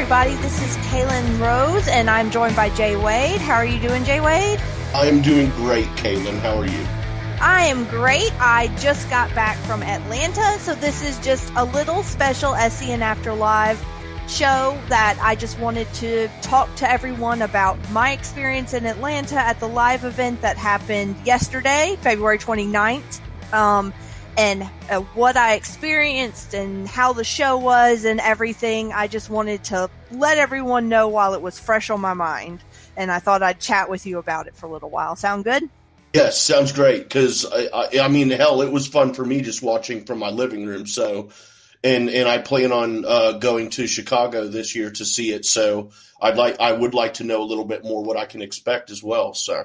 everybody. This is Kaylin Rose, and I'm joined by Jay Wade. How are you doing, Jay Wade? I am doing great, Kaylin. How are you? I am great. I just got back from Atlanta, so this is just a little special SCN After Live show that I just wanted to talk to everyone about my experience in Atlanta at the live event that happened yesterday, February 29th. Um, and uh, what I experienced and how the show was and everything. I just wanted to let everyone know while it was fresh on my mind. And I thought I'd chat with you about it for a little while. Sound good? Yes, sounds great. Because I, I, I, mean, hell, it was fun for me just watching from my living room. So, and and I plan on uh, going to Chicago this year to see it. So I'd like, I would like to know a little bit more what I can expect as well. So.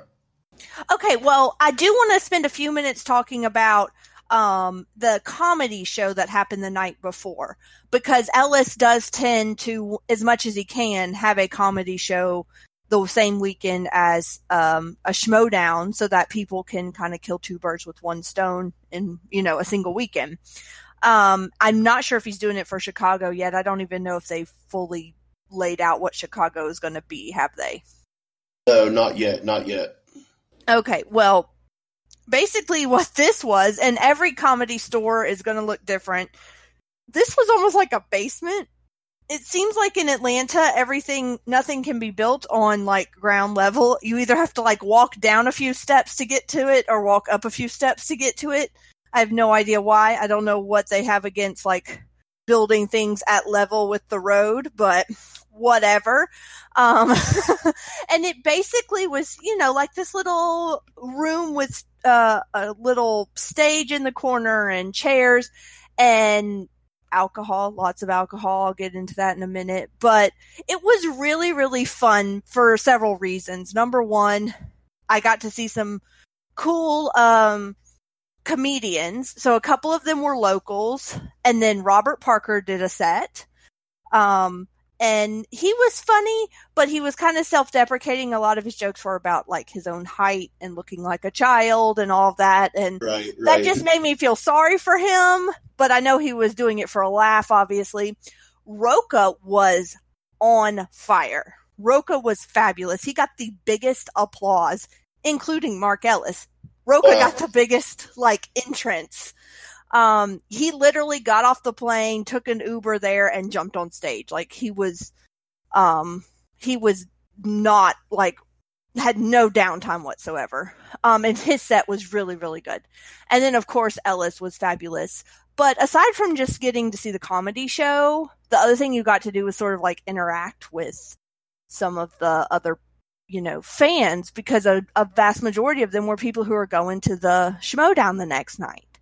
Okay, well, I do want to spend a few minutes talking about um, the comedy show that happened the night before because Ellis does tend to, as much as he can, have a comedy show the same weekend as um, a schmoedown so that people can kind of kill two birds with one stone in you know a single weekend. Um, I'm not sure if he's doing it for Chicago yet. I don't even know if they fully laid out what Chicago is going to be. Have they? No, not yet. Not yet. Okay. Well, basically what this was, and every comedy store is going to look different. This was almost like a basement. It seems like in Atlanta, everything, nothing can be built on like ground level. You either have to like walk down a few steps to get to it or walk up a few steps to get to it. I have no idea why. I don't know what they have against like building things at level with the road, but whatever. Um, and it basically was, you know, like this little room with uh, a little stage in the corner and chairs and alcohol, lots of alcohol. I'll get into that in a minute. But it was really, really fun for several reasons. Number one, I got to see some cool um, comedians. So a couple of them were locals, and then Robert Parker did a set. Um, and he was funny, but he was kind of self-deprecating. A lot of his jokes were about like his own height and looking like a child and all that, and right, right. that just made me feel sorry for him. But I know he was doing it for a laugh. Obviously, Rocha was on fire. Rocha was fabulous. He got the biggest applause, including Mark Ellis. Rocha wow. got the biggest like entrance. Um, he literally got off the plane, took an Uber there, and jumped on stage. Like he was, um, he was not like had no downtime whatsoever. Um, and his set was really, really good. And then of course Ellis was fabulous. But aside from just getting to see the comedy show, the other thing you got to do was sort of like interact with some of the other, you know, fans because a, a vast majority of them were people who are going to the schmoedown the next night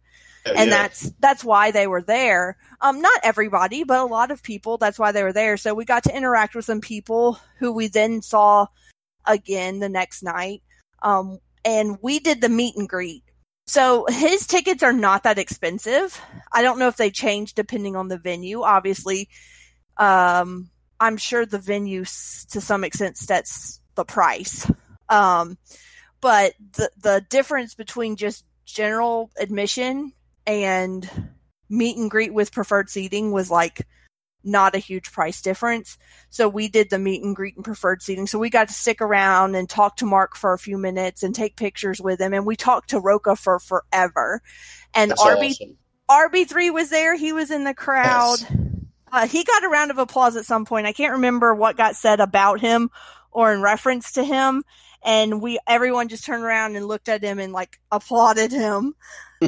and yeah. that's that's why they were there. Um, not everybody, but a lot of people. That's why they were there. So we got to interact with some people who we then saw again the next night. Um, and we did the meet and greet. So his tickets are not that expensive. I don't know if they change depending on the venue. Obviously, um, I'm sure the venue to some extent sets the price. Um, but the the difference between just general admission and meet and greet with preferred seating was like not a huge price difference. So we did the meet and greet and preferred seating. So we got to stick around and talk to Mark for a few minutes and take pictures with him. And we talked to Rocha for forever. And That's RB awesome. RB3 was there. He was in the crowd. Yes. Uh, he got a round of applause at some point. I can't remember what got said about him or in reference to him. And we, everyone just turned around and looked at him and like applauded him.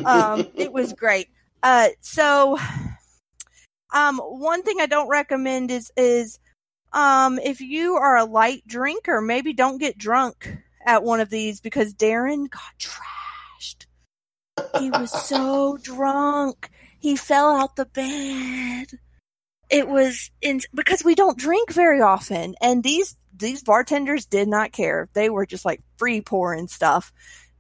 Um, it was great. Uh, so, um, one thing I don't recommend is is um, if you are a light drinker, maybe don't get drunk at one of these because Darren got trashed. He was so drunk. He fell out the bed. It was in because we don't drink very often, and these these bartenders did not care. They were just like free pouring stuff,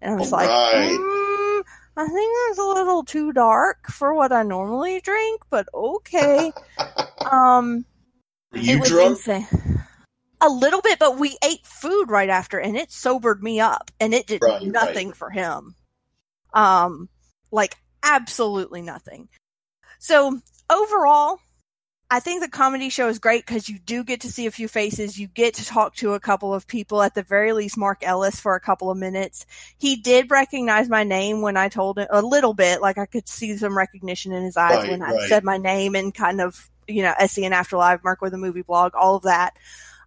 and I was All like, right. mm, I think that's a little too dark for what I normally drink, but okay. um, you drunk? Insane. A little bit, but we ate food right after, and it sobered me up, and it did right, nothing right. for him. Um, like absolutely nothing. So overall, I think the comedy show is great because you do get to see a few faces. You get to talk to a couple of people, at the very least, Mark Ellis for a couple of minutes. He did recognize my name when I told him a little bit, like I could see some recognition in his eyes Right, when I right. said my name and kind of, you know, SE and Afterlife, Mark with a movie blog, all of that.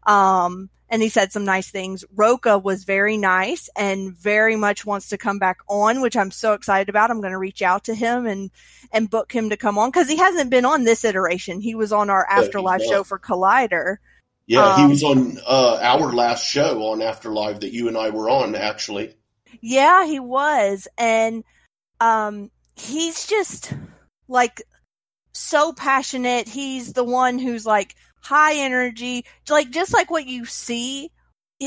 Um, and he said some nice things. Roca was very nice and very much wants to come back on, which I'm so excited about. I'm going to reach out to him and and book him to come on because he hasn't been on this iteration. He was on our Afterlife show for Collider. Yeah, he Um, was on uh, our last show on Afterlife that you and I were on, actually. Yeah, he was. And um he's just like so passionate. He's the one who's like high energy, like just like what you see.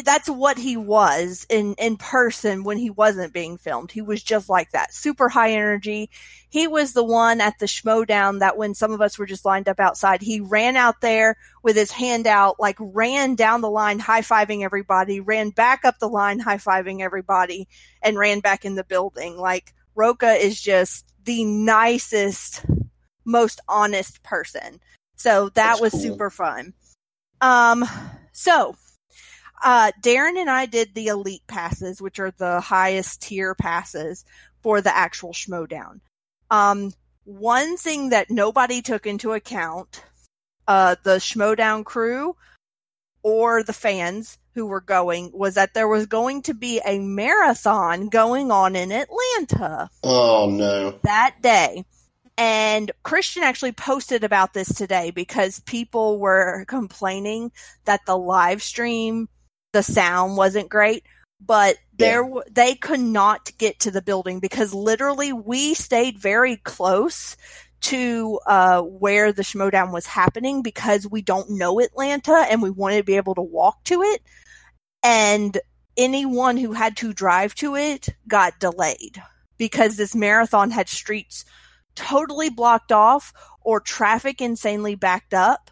That's what he was in in person when he wasn't being filmed. He was just like that, super high energy. He was the one at the schmoedown that when some of us were just lined up outside, he ran out there with his hand out, like ran down the line, high fiving everybody, ran back up the line, high fiving everybody, and ran back in the building. Like Roca is just the nicest, most honest person. So that That's was cool. super fun. Um, so uh, Darren and I did the elite passes, which are the highest tier passes for the actual Schmoedown. Um, one thing that nobody took into account, uh, the Schmoedown crew or the fans who were going, was that there was going to be a marathon going on in Atlanta Oh no. that day. And Christian actually posted about this today because people were complaining that the live stream, the sound wasn't great, but there they could not get to the building because literally we stayed very close to uh, where the Schmoedown was happening because we don't know Atlanta and we wanted to be able to walk to it. And anyone who had to drive to it got delayed because this marathon had streets totally blocked off or traffic insanely backed up.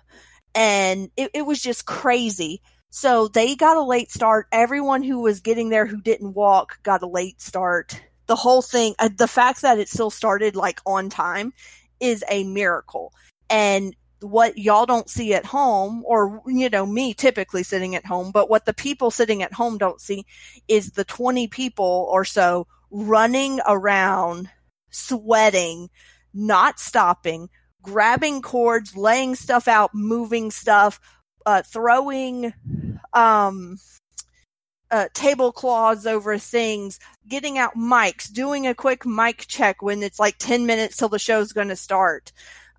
And it, it was just crazy. So they got a late start. Everyone who was getting there who didn't walk got a late start. The whole thing, uh, the fact that it still started like on time is a miracle. And what y'all don't see at home, or, you know, me typically sitting at home, but what the people sitting at home don't see is the 20 people or so running around, sweating, not stopping, grabbing cords, laying stuff out, moving stuff, uh, throwing, um, uh, tablecloths over things, getting out mics, doing a quick mic check when it's like 10 minutes till the show's going to start,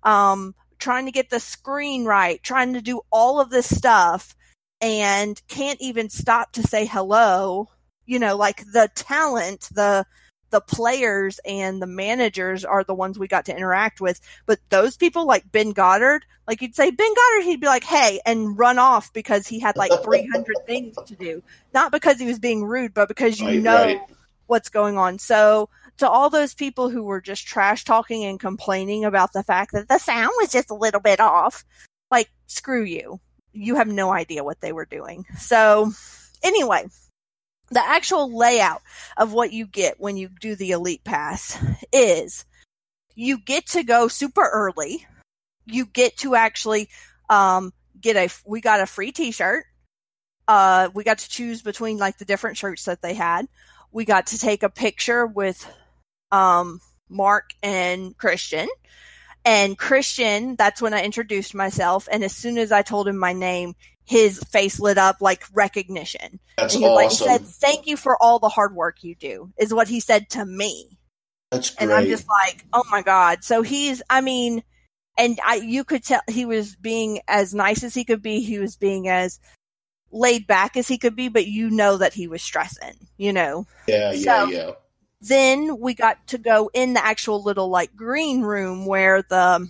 um, trying to get the screen right, trying to do all of this stuff and can't even stop to say hello. You know, like the talent, the, the players and the managers are the ones we got to interact with. But those people like Ben Goddard, like you'd say Ben Goddard, he'd be like, Hey, and run off because he had like 300 things to do. Not because he was being rude, but because you Right, know right. what's going on. So to all those people who were just trash talking and complaining about the fact that the sound was just a little bit off, like screw you. You have no idea what they were doing. So anyway, the actual layout of what you get when you do the elite pass is you get to go super early. You get to actually um, get a we got a free t-shirt. Uh, we got to choose between like the different shirts that they had. We got to take a picture with um, Mark and Christian. And Christian, that's when I introduced myself. And as soon as I told him my name, his face lit up like recognition. That's And he, like, awesome. said, "Thank you for all the hard work you do," is what he said to me. That's great. And I'm just like, "Oh my god!" So he's, I mean, and I, you could tell he was being as nice as he could be. He was being as laid back as he could be, but you know that he was stressing. You know. yeah, yeah, so- yeah. Then we got to go in the actual little like green room where the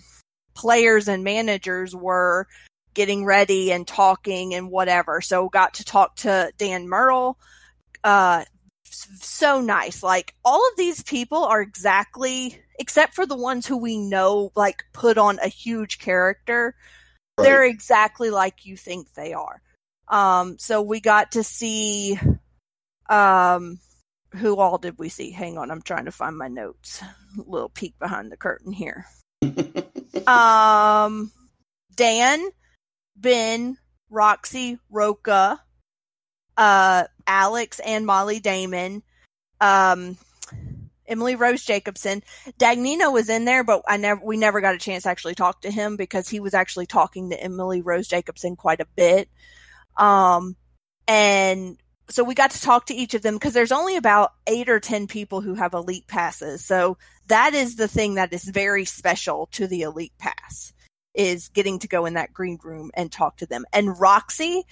players and managers were getting ready and talking and whatever. So got to talk to Dan Murrell. Uh, so nice. Like all of these people are exactly, except for the ones who we know, like put on a huge character. Right. They're exactly like you think they are. Um, so we got to see, um, who all did we see? Hang on, I'm trying to find my notes. A little peek behind the curtain here. um, Dan, Ben, Roxy, Roca, uh, Alex, and Molly Damon. Um, Emily Rose Jacobson. Dagnino was in there, but I never we never got a chance to actually talk to him because he was actually talking to Emily Rose Jacobson quite a bit. Um, and so we got to talk to each of them because there's only about eight or ten people who have elite passes. So that is the thing that is very special to the elite pass is getting to go in that green room and talk to them. And Roxy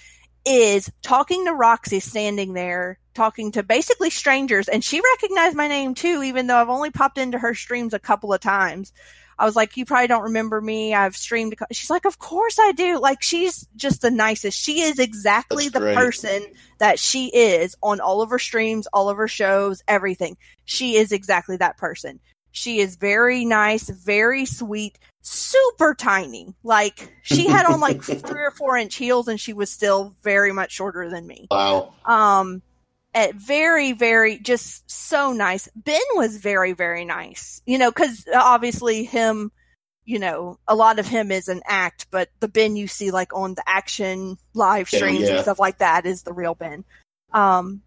is talking to Roxy standing there talking to basically strangers and she recognized my name too even though I've only popped into her streams a couple of times. I was like, you probably don't remember me. I've streamed. She's like, of course I do. Like, she's just the nicest. She is exactly That's the great. person that she is on all of her streams, all of her shows, everything. She is exactly that person. She is very nice, very sweet, super tiny. Like she had on like three or four inch heels and she was still very much shorter than me. Wow. Um, at very, very, just so nice. Ben was very, very nice, you know, cause obviously him, you know, a lot of him is an act, but the Ben you see like on the action live streams yeah, yeah. and stuff like that is the real Ben. Um,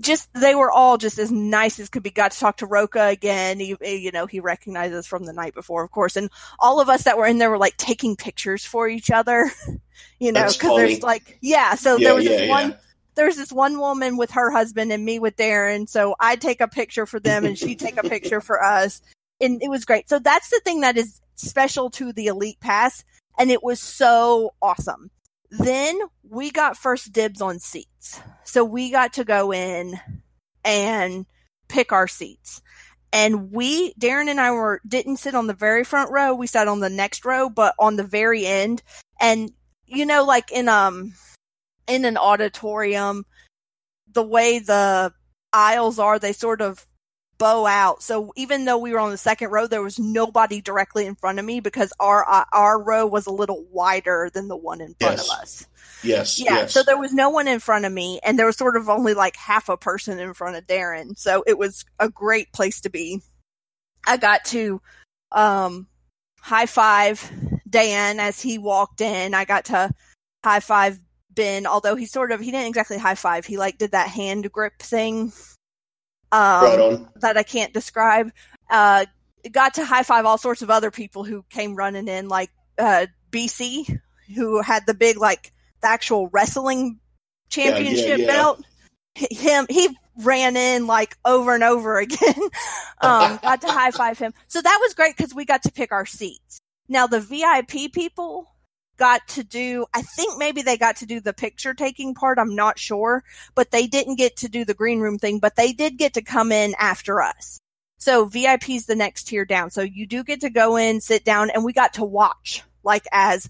just they were all just as nice as could be. Got to talk to Roca again. He, eh, you know, he recognizes from the night before, of course, and all of us that were in there were like taking pictures for each other. you know, because there's like, yeah. So yeah, there was yeah, this one. There's this one woman with her husband and me with Darren. So I take a picture for them and she take a picture for us, and it was great. So that's the thing that is special to the Elite Pass, and it was so awesome. Then we got first dibs on seats. So we got to go in and pick our seats. And we, Darren and I were, didn't sit on the very front row. We sat on the next row, but on the very end. And, you know, like in, um, in an auditorium, the way the aisles are, they sort of bow out. So even though we were on the second row, there was nobody directly in front of me because our uh, our row was a little wider than the one in front yes. of us. Yes. Yeah. Yes. So there was no one in front of me, and there was sort of only like half a person in front of Darren. So it was a great place to be. I got to um, high five Dan as he walked in. I got to high five Ben, although he sort of he didn't exactly high five. He like did that hand grip thing um, that I can't describe. Uh, got to high five all sorts of other people who came running in, like uh, BC, who had the big like the actual wrestling championship yeah, yeah, yeah. belt. Him, he ran in like over and over again. um, got to high five him, so that was great because we got to pick our seats. Now the VIP people got to do, I think maybe they got to do the picture taking part. I'm not sure, but they didn't get to do the green room thing, but they did get to come in after us. So VIP is the next tier down. So you do get to go in, sit down, and we got to watch like as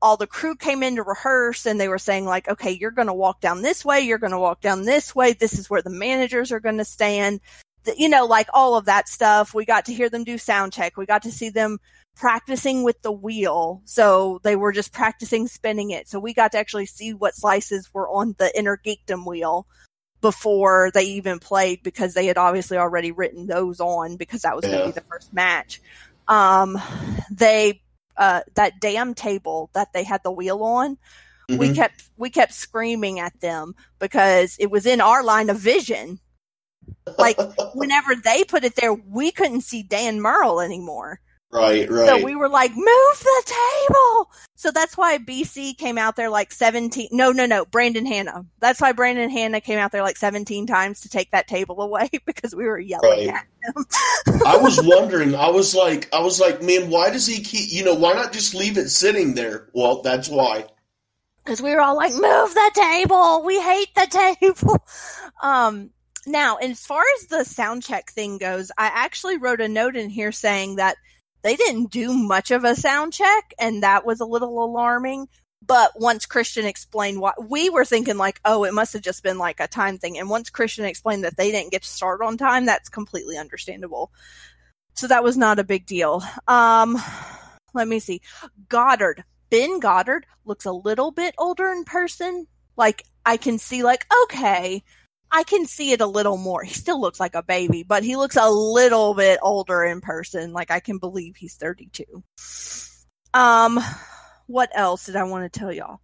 all the crew came in to rehearse and they were saying like, okay, you're going to walk down this way. You're going to walk down this way. This is where the managers are going to stand. You know, like all of that stuff. We got to hear them do sound check. We got to see them practicing with the wheel. So they were just practicing spinning it. So we got to actually see what slices were on the inner geekdom wheel before they even played because they had obviously already written those on because that was yeah. going to be the first match. Um, they, uh, that damn table that they had the wheel on, mm-hmm. we kept, we kept screaming at them because it was in our line of vision. Like whenever they put it there, we couldn't see Dan Murrell anymore. Right, right. So we were like, move the table. So that's why BC came out there like 17. No, no, no. Brandon Hannah. That's why Brandon Hannah came out there like 17 times to take that table away because we were yelling right. at him. I was wondering, I was like, I was like, man, why does he keep, you know, why not just leave it sitting there? Well, that's why. Because we were all like, move the table. We hate the table. Um, now, as far as the sound check thing goes, I actually wrote a note in here saying that they didn't do much of a sound check, and that was a little alarming. But once Christian explained what we were thinking, like, oh, it must have just been like a time thing. And once Christian explained that they didn't get to start on time, that's completely understandable. So that was not a big deal. Um, let me see. Goddard, Ben Goddard looks a little bit older in person. Like I can see, like, okay, I can see it a little more. He still looks like a baby, but he looks a little bit older in person. Like I can believe he's 32. Um, what else did I want to tell y'all?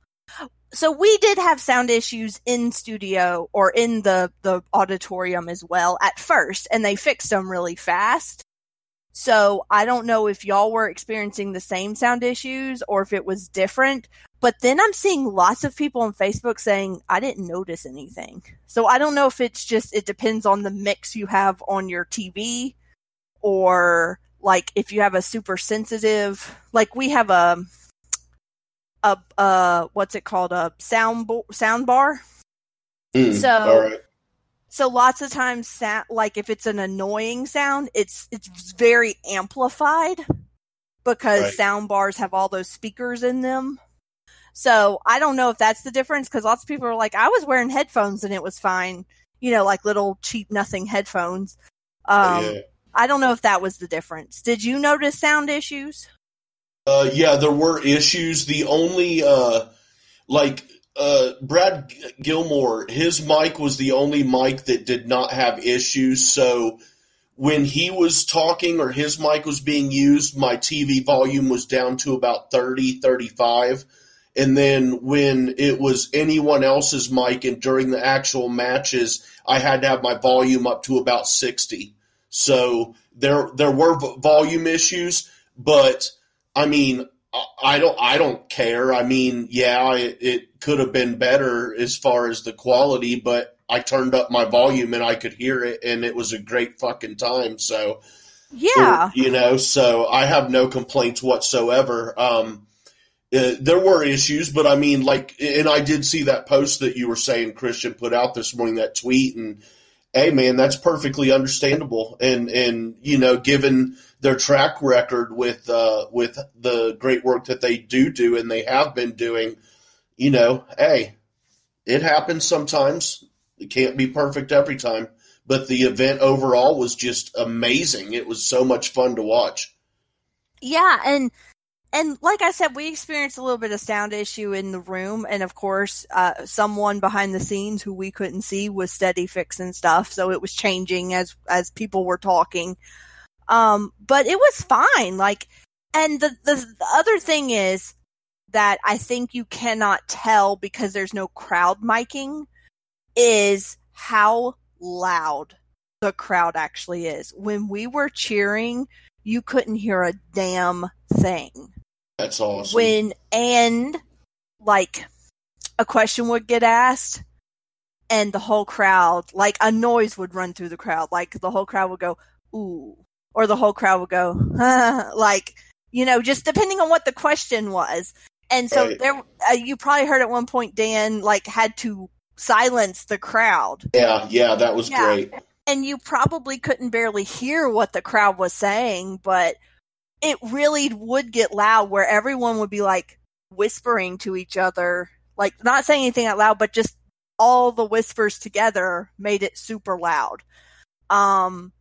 So we did have sound issues in studio or in the the auditorium as well at first, and they fixed them really fast. So I don't know if y'all were experiencing the same sound issues or if it was different. But then I'm seeing lots of people on Facebook saying, I didn't notice anything. So I don't know if it's just, it depends on the mix you have on your TV or like if you have a super sensitive, like we have a, a, uh, what's it called? A sound, bo- sound bar. Mm, So- all right. So lots of times, sa- like if it's an annoying sound, it's it's very amplified because Right. sound bars have all those speakers in them. So I don't know if that's the difference because lots of people are like, I was wearing headphones and it was fine, you know, like little cheap nothing headphones. Um, yeah. I don't know if that was the difference. Did you notice sound issues? Uh, yeah, there were issues. The only, uh, like, uh, Brad Gilmore, his mic was the only mic that did not have issues. So when he was talking or his mic was being used, my TV volume was down to about 30, 35. And then when it was anyone else's mic and during the actual matches, I had to have my volume up to about 60. So there, there were volume issues, but I mean, I- don't, I don't care. I mean, yeah, it, it could have been better as far as the quality, but I turned up my volume and I could hear it, and it was a great fucking time. So, Yeah. you know, so I have no complaints whatsoever. Um, uh, there were issues, but I mean, like, and I did see that post that you were saying Christian put out this morning, that tweet, and hey, man, that's perfectly understandable. And and you know, given their track record with uh, with the great work that they do do and they have been doing, you know, hey, it happens sometimes. It can't be perfect every time, but the event overall was just amazing. It was so much fun to watch. Yeah, and and like I said, we experienced a little bit of sound issue in the room, and of course, uh, someone behind the scenes who we couldn't see was steady fixing stuff, so it was changing as as people were talking. Um, but it was fine. Like, and the the, the other thing is that I think you cannot tell because there's no crowd miking is how loud the crowd actually is. When we were cheering, you couldn't hear a damn thing. That's awesome. When and like a question would get asked and the whole crowd like a noise would run through the crowd like the whole crowd would go ooh or the whole crowd would go like you know just depending on what the question was and so Right. there uh, you probably heard at one point Dan like had to silence the crowd yeah, yeah, that was Yeah. great. and you probably couldn't barely hear what the crowd was saying, but it really would get loud where everyone would be like whispering to each other, like not saying anything out loud, but just all the whispers together made it super loud. Um,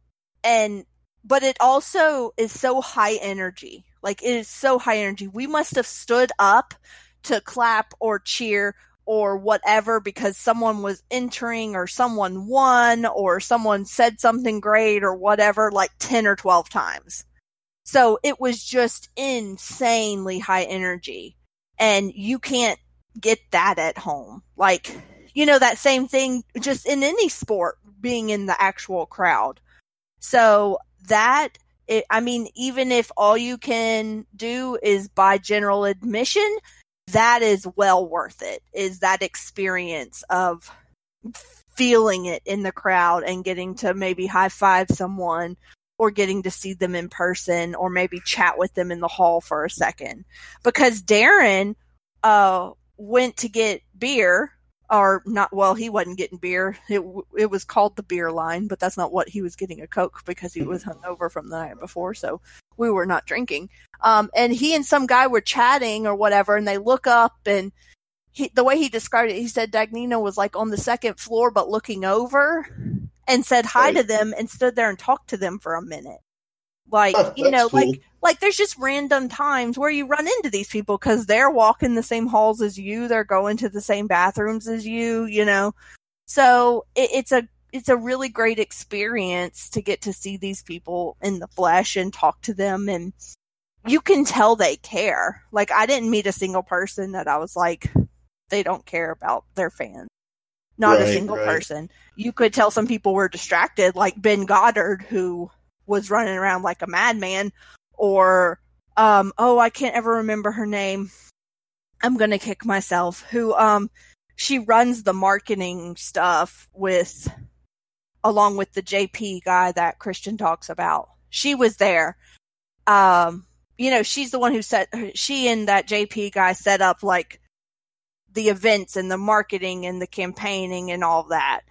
and, but it also is so high energy. Like it is so high energy. We must have stood up to clap or cheer or whatever because someone was entering or someone won or someone said something great or whatever like 10 or 12 times. So it was just insanely high energy and you can't get that at home. Like, you know, that same thing just in any sport being in the actual crowd. So that it, I mean, even if all you can do is buy general admission, that is well worth it. Is that experience of feeling it in the crowd and getting to maybe high five someone or getting to see them in person or maybe chat with them in the hall for a second. Because Darren uh went to get beer or not well he wasn't getting beer it it was called the beer line but that's not what he was getting a coke because he was hungover from the night before so we were not drinking um and he and some guy were chatting or whatever and they look up and he, the way he described it he said Dagnino was like on the second floor but looking over and said hi Right. to them and stood there and talked to them for a minute like you know cool. like like there's just random times where you run into these people because they're walking the same halls as you they're going to the same bathrooms as you you know so it, it's a it's a really great experience to get to see these people in the flesh and talk to them and you can tell they care. Like I didn't meet a single person that I was like, they don't care about their fans. Not a single right. person. You could tell some people were distracted, like Ben Goddard, who was running around like a madman, or um, oh, I can't ever remember her name. I'm gonna kick myself. Who um, she runs the marketing stuff with, along with the JP guy that Christian talks about. She was there. Um, you know, she's the one who set. She and that JP guy set up like the events and the marketing and the campaigning and all that.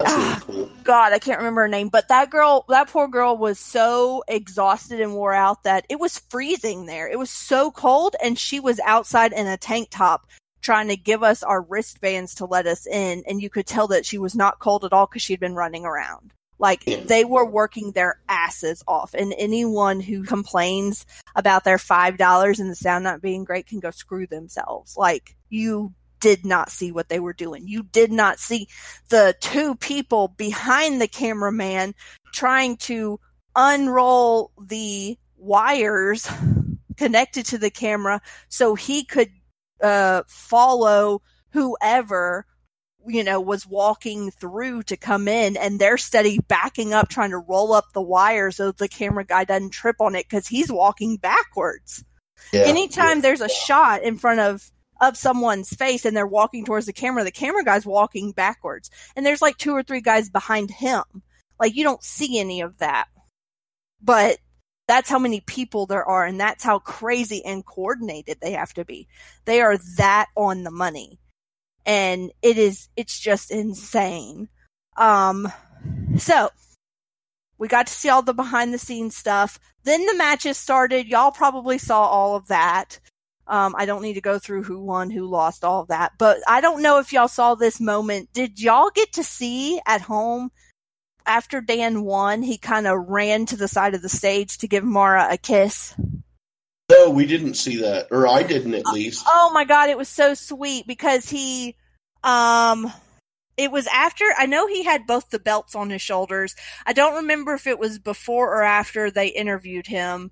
Ah. God, I can't remember her name, but that girl, that poor girl was so exhausted and wore out that it was freezing there. It was so cold, and she was outside in a tank top trying to give us our wristbands to let us in, and you could tell that she was not cold at all because she'd been running around. Like they were working their asses off, and anyone who complains about their five dollars and the sound not being great can go screw themselves. Like you did not see what they were doing. You did not see the two people behind the cameraman trying to unroll the wires connected to the camera so he could uh, follow whoever you know was walking through to come in and they're steady backing up trying to roll up the wires so the camera guy doesn't trip on it because he's walking backwards Yeah. anytime there's a shot in front of of someone's face and they're walking towards the camera the camera guy's walking backwards. And there's like two or three guys behind him. Like you don't see any of that. But that's how many people there are and that's how crazy and coordinated they have to be. They are that on the money. And it is it's just insane. Um so we got to see all the behind the scenes stuff. Then the matches started. Y'all probably saw all of that um, I don't need to go through who won, who lost, all of that. But I don't know if y'all saw this moment. Did y'all get to see at home after Dan won? He kind of ran to the side of the stage to give Mara a kiss. no, we didn't see that, or I didn't at least. Oh my god, it was so sweet because he, um, it was after. I know he had both the belts on his shoulders. I don't remember if it was before or after they interviewed him.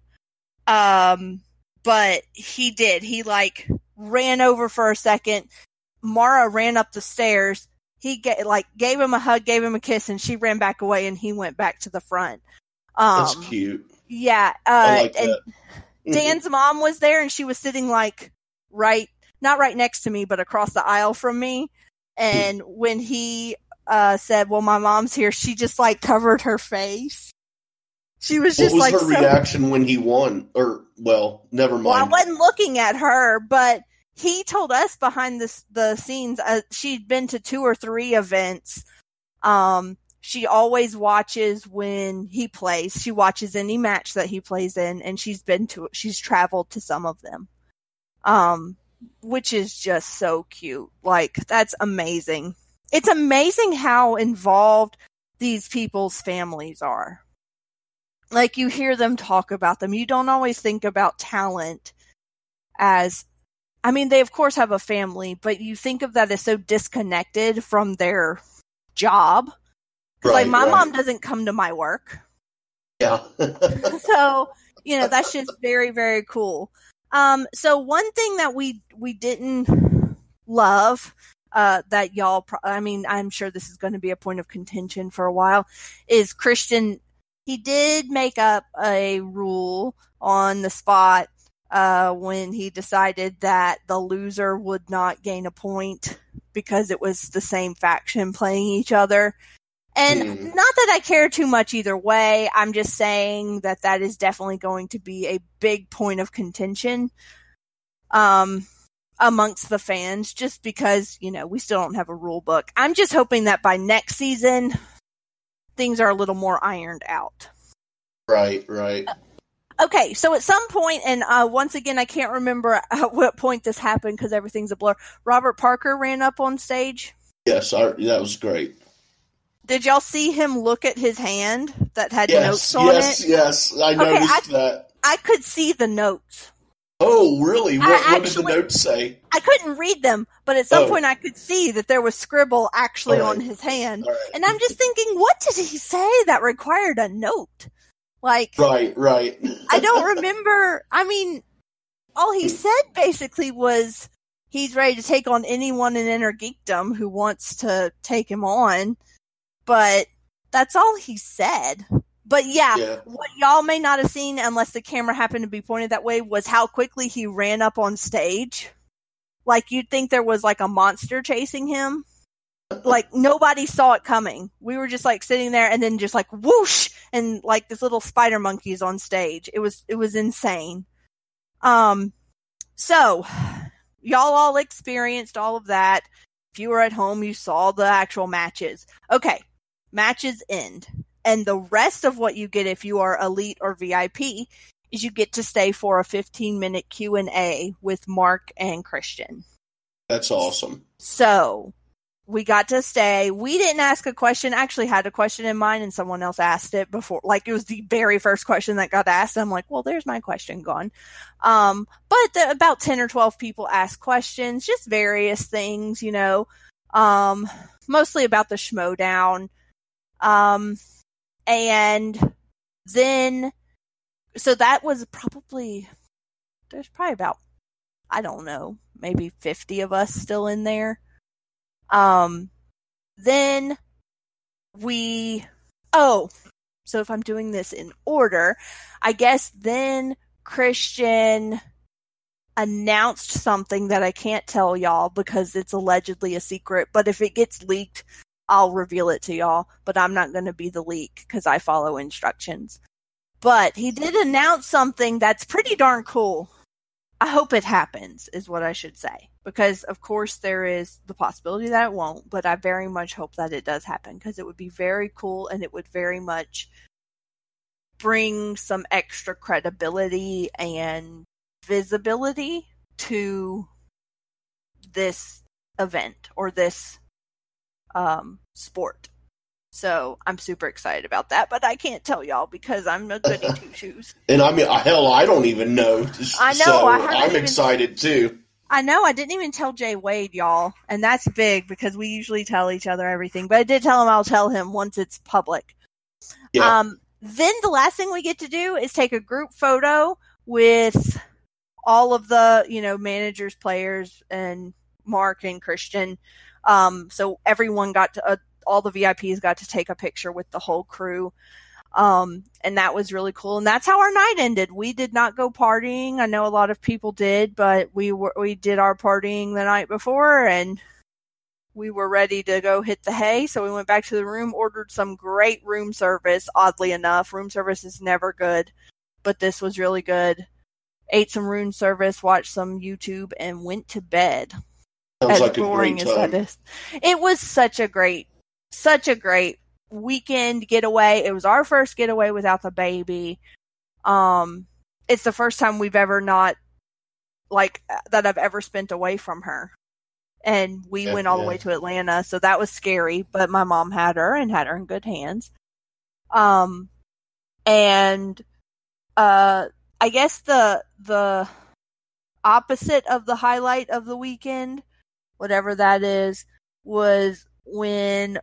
Um, but he did. He like ran over for a second. Mara ran up the stairs. He get like gave him a hug, gave him a kiss, and she ran back away, and he went back to the front. Um, That's cute. yeah, uh, like and that. Mhm. Dan's mom was there and she was sitting like right not right next to me but across the aisle from me and when he uh said well my mom's here she just like covered her face she was What was like her so reaction when he won? Or well, never mind. well i wasn't looking at her but he told us behind this the scenes uh, she'd been to two or three events. Um she always watches when he plays. She watches any match that he plays in and she's been to she's traveled to some of them. Um which is just so cute. Like that's amazing. It's amazing how involved these people's families are like you hear them talk about them you don't always think about talent as I mean, they of course have a family, but you think of that as so disconnected from their job. 'Cause, like my right. mom doesn't come to my work, Yeah. so you know that's just very very cool. Um, so one thing that we we didn't love uh, that y'all, pro- I mean, I'm sure this is going to be a point of contention for a while, is Christian. He did make up a rule on the spot uh, when he decided that the loser would not gain a point because it was the same faction playing each other. And Hmm. not that I care too much either way. I'm just saying that that is definitely going to be a big point of contention um, amongst the fans, just because, you know, we still don't have a rule book. I'm just hoping that by next season, things are a little more ironed out. right, right. Okay, so at some point, and uh, once again, I can't remember at what point this happened because everything's a blur. Robert Parker ran up on stage. Yes, I, that was great. Did y'all see him look at his hand that had Yes, notes on yes, it? yes. Yes, I noticed that. I could see the notes. Oh, really? What, I what did the notes say? I couldn't read them, but at some Oh. point I could see that there was scribble actually All right. on his hand. Right. And I'm just thinking, what did he say that required a note? Like, right, right. I don't remember. I mean, all he mm. said basically was he's ready to take on anyone in Inner Geekdom who wants to take him on. But that's all he said. But yeah, Yeah. what y'all may not have seen unless the camera happened to be pointed that way was how quickly he ran up on stage. Like you'd think there was like a monster chasing him. Like nobody saw it coming. We were just like sitting there and then just like whoosh and like this little spider monkey's on stage. It was it was insane. Um so y'all all experienced all of that. If you were at home, you saw the actual matches. Okay, matches end. And the rest of what you get if you are elite or VIP is you get to stay for a 15 minute Q&A with Mark and Christian. That's awesome. So, we got to stay. We didn't ask a question. I actually had a question in mind and someone else asked it before. Like it was the very first question that got asked. I'm like, well, there's my question gone. Um, but the, about 10 or 12 people asked questions, just various things, you know, um, mostly about the Schmoedown. Um, and then, so that was probably, there's probably about, I don't know, maybe 50 of us still in there. Um, then we, oh, so if I'm doing this in order, I guess then Christian announced something that I can't tell y'all because it's allegedly a secret, but if it gets leaked, I'll reveal it to y'all, but I'm not going to be the leak because I follow instructions. But he did announce something that's pretty darn cool. I hope it happens, is what I should say. Because, of course, there is the possibility that it won't, but I very much hope that it does happen because it would be very cool and it would very much bring some extra credibility and visibility to this event or this um, sport. So I'm super excited about that, but I can't tell y'all because I'm a goody two shoes. And I mean, hell, I don't even know. I know, So I I'm even- excited too. I know I didn't even tell Jay Wade, y'all, and that's big because we usually tell each other everything. But I did tell him I'll tell him once it's public. Yeah. Um, then the last thing we get to do is take a group photo with all of the you know managers, players, and Mark and Christian. Um, so everyone got to uh, all the VIPs got to take a picture with the whole crew. Um, and that was really cool. And that's how our night ended. We did not go partying. I know a lot of people did, but we were, we did our partying the night before and we were ready to go hit the hay. So we went back to the room, ordered some great room service. Oddly enough, room service is never good, but this was really good. Ate some room service, watched some YouTube and went to bed Sounds as like boring as that is. It was such a great, such a great weekend getaway. It was our first getaway without the baby. Um, it's the first time we've ever not, like, that I've ever spent away from her. And we Yeah, went all the way to Atlanta, so that was scary, but my mom had her and had her in good hands. Um, and, uh, I guess the, the opposite of the highlight of the weekend, whatever that is, was when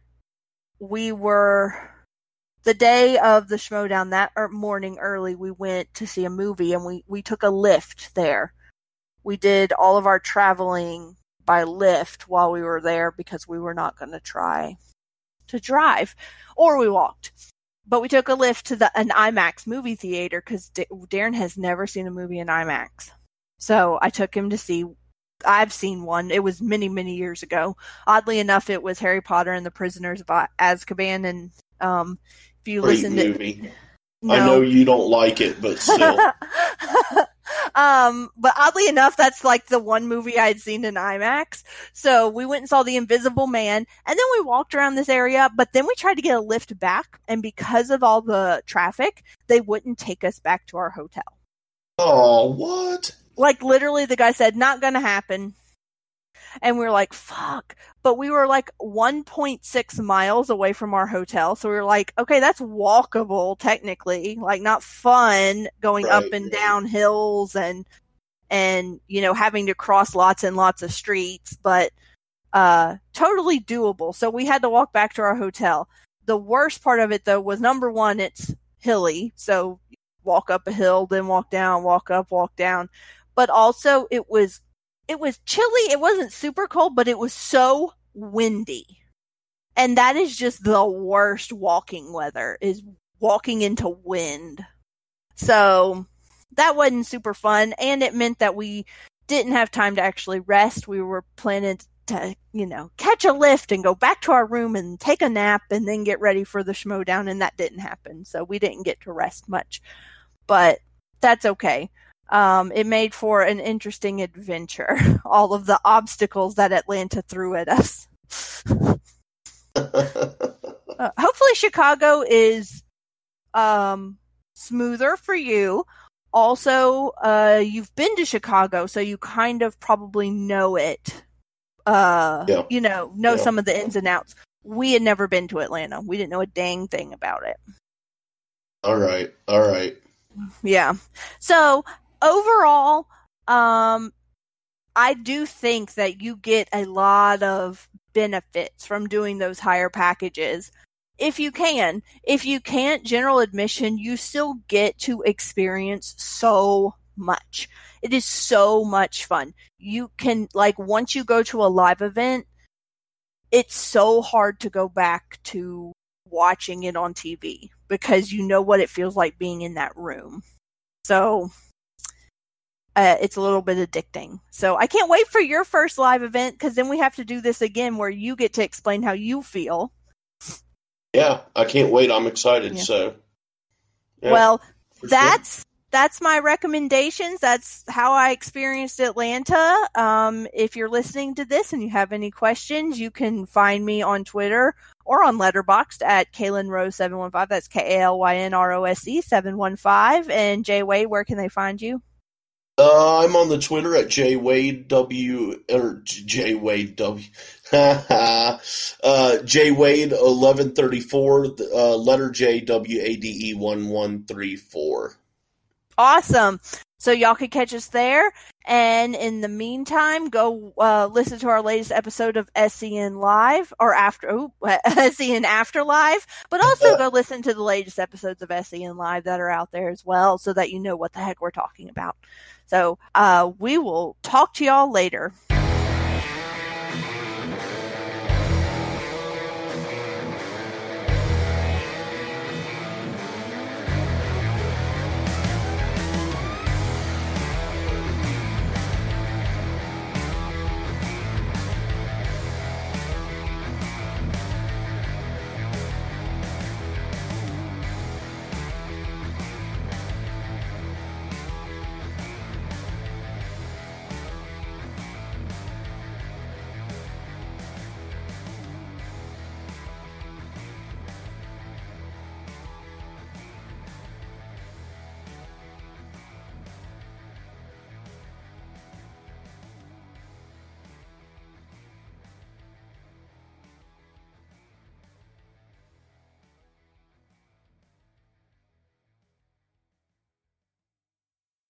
we were the day of the Schmoedown that er, morning early. We went to see a movie and we we took a Lyft there. We did all of our traveling by Lyft while we were there because we were not going to try to drive, or we walked. But we took a Lyft to the an IMAX movie theater because D- Darren has never seen a movie in IMAX. So I took him to see. I've seen one. It was many, many years ago. Oddly enough, it was Harry Potter and the Prisoners of Azkaban. And um, if you Great listen to, movie. no. I know you don't like it, but still. um, but oddly enough, that's like the one movie I had seen in IMAX. So we went and saw The Invisible Man, and then we walked around this area. But then we tried to get a Lyft back, and because of all the traffic, they wouldn't take us back to our hotel. oh, what? Like literally, the guy said, "Not gonna happen." And we were like, fuck. But we were like 1.6 miles away from our hotel. So we were like, okay, that's walkable technically. Like not fun going up and right. down hills and, and, you know, having to cross lots and lots of streets, but, uh, totally doable. So we had to walk back to our hotel. The worst part of it though was number one, it's hilly. So walk up a hill, then walk down, walk up, walk down. But also it was it was chilly. It wasn't super cold, but it was so windy. And that is just the worst walking weather is walking into wind. So that wasn't super fun and it meant that we didn't have time to actually rest. We were planning to, you know, catch a lift and go back to our room and take a nap and then get ready for the schmoedown and that didn't happen. So we didn't get to rest much. But that's okay. Um, it made for an interesting adventure. All of the obstacles that Atlanta threw at us. uh, hopefully, Chicago is um, smoother for you. Also, uh, you've been to Chicago, so you kind of probably know it. Uh, Yeah. You know, know Yeah. some of the ins and outs. We had never been to Atlanta. We didn't know a dang thing about it. all right, all right. Yeah. So overall, um, I do think that you get a lot of benefits from doing those higher packages. If you can, if you can't, general admission, you still get to experience so much. It is so much fun. You can, like, once you go to a live event, it's so hard to go back to watching it on TV because you know what it feels like being in that room. So uh, it's a little bit addicting. So I can't wait for your first live event because then we have to do this again where you get to explain how you feel. Yeah, I can't wait. I'm excited. Yeah. So, yeah, well, for sure. that's that's my recommendations. That's how I experienced Atlanta. Um, if you're listening to this and you have any questions, you can find me on Twitter or on Letterboxd at Kalyn Rose seven one five. That's K A L Y N R O S E seven one five. And Jay Wade, where can they find you? Uh, I'm on the Twitter at jwadew or J Wade W. uh, J Wade eleven thirty four. Uh, letter J W A D E one one three four. Awesome. So y'all could catch us there. And in the meantime, go uh, listen to our latest episode of SEN Live or after oh, SEN After Live, but also go listen to the latest episodes of SEN Live that are out there as well, so that you know what the heck we're talking about. So uh, we will talk to y'all later.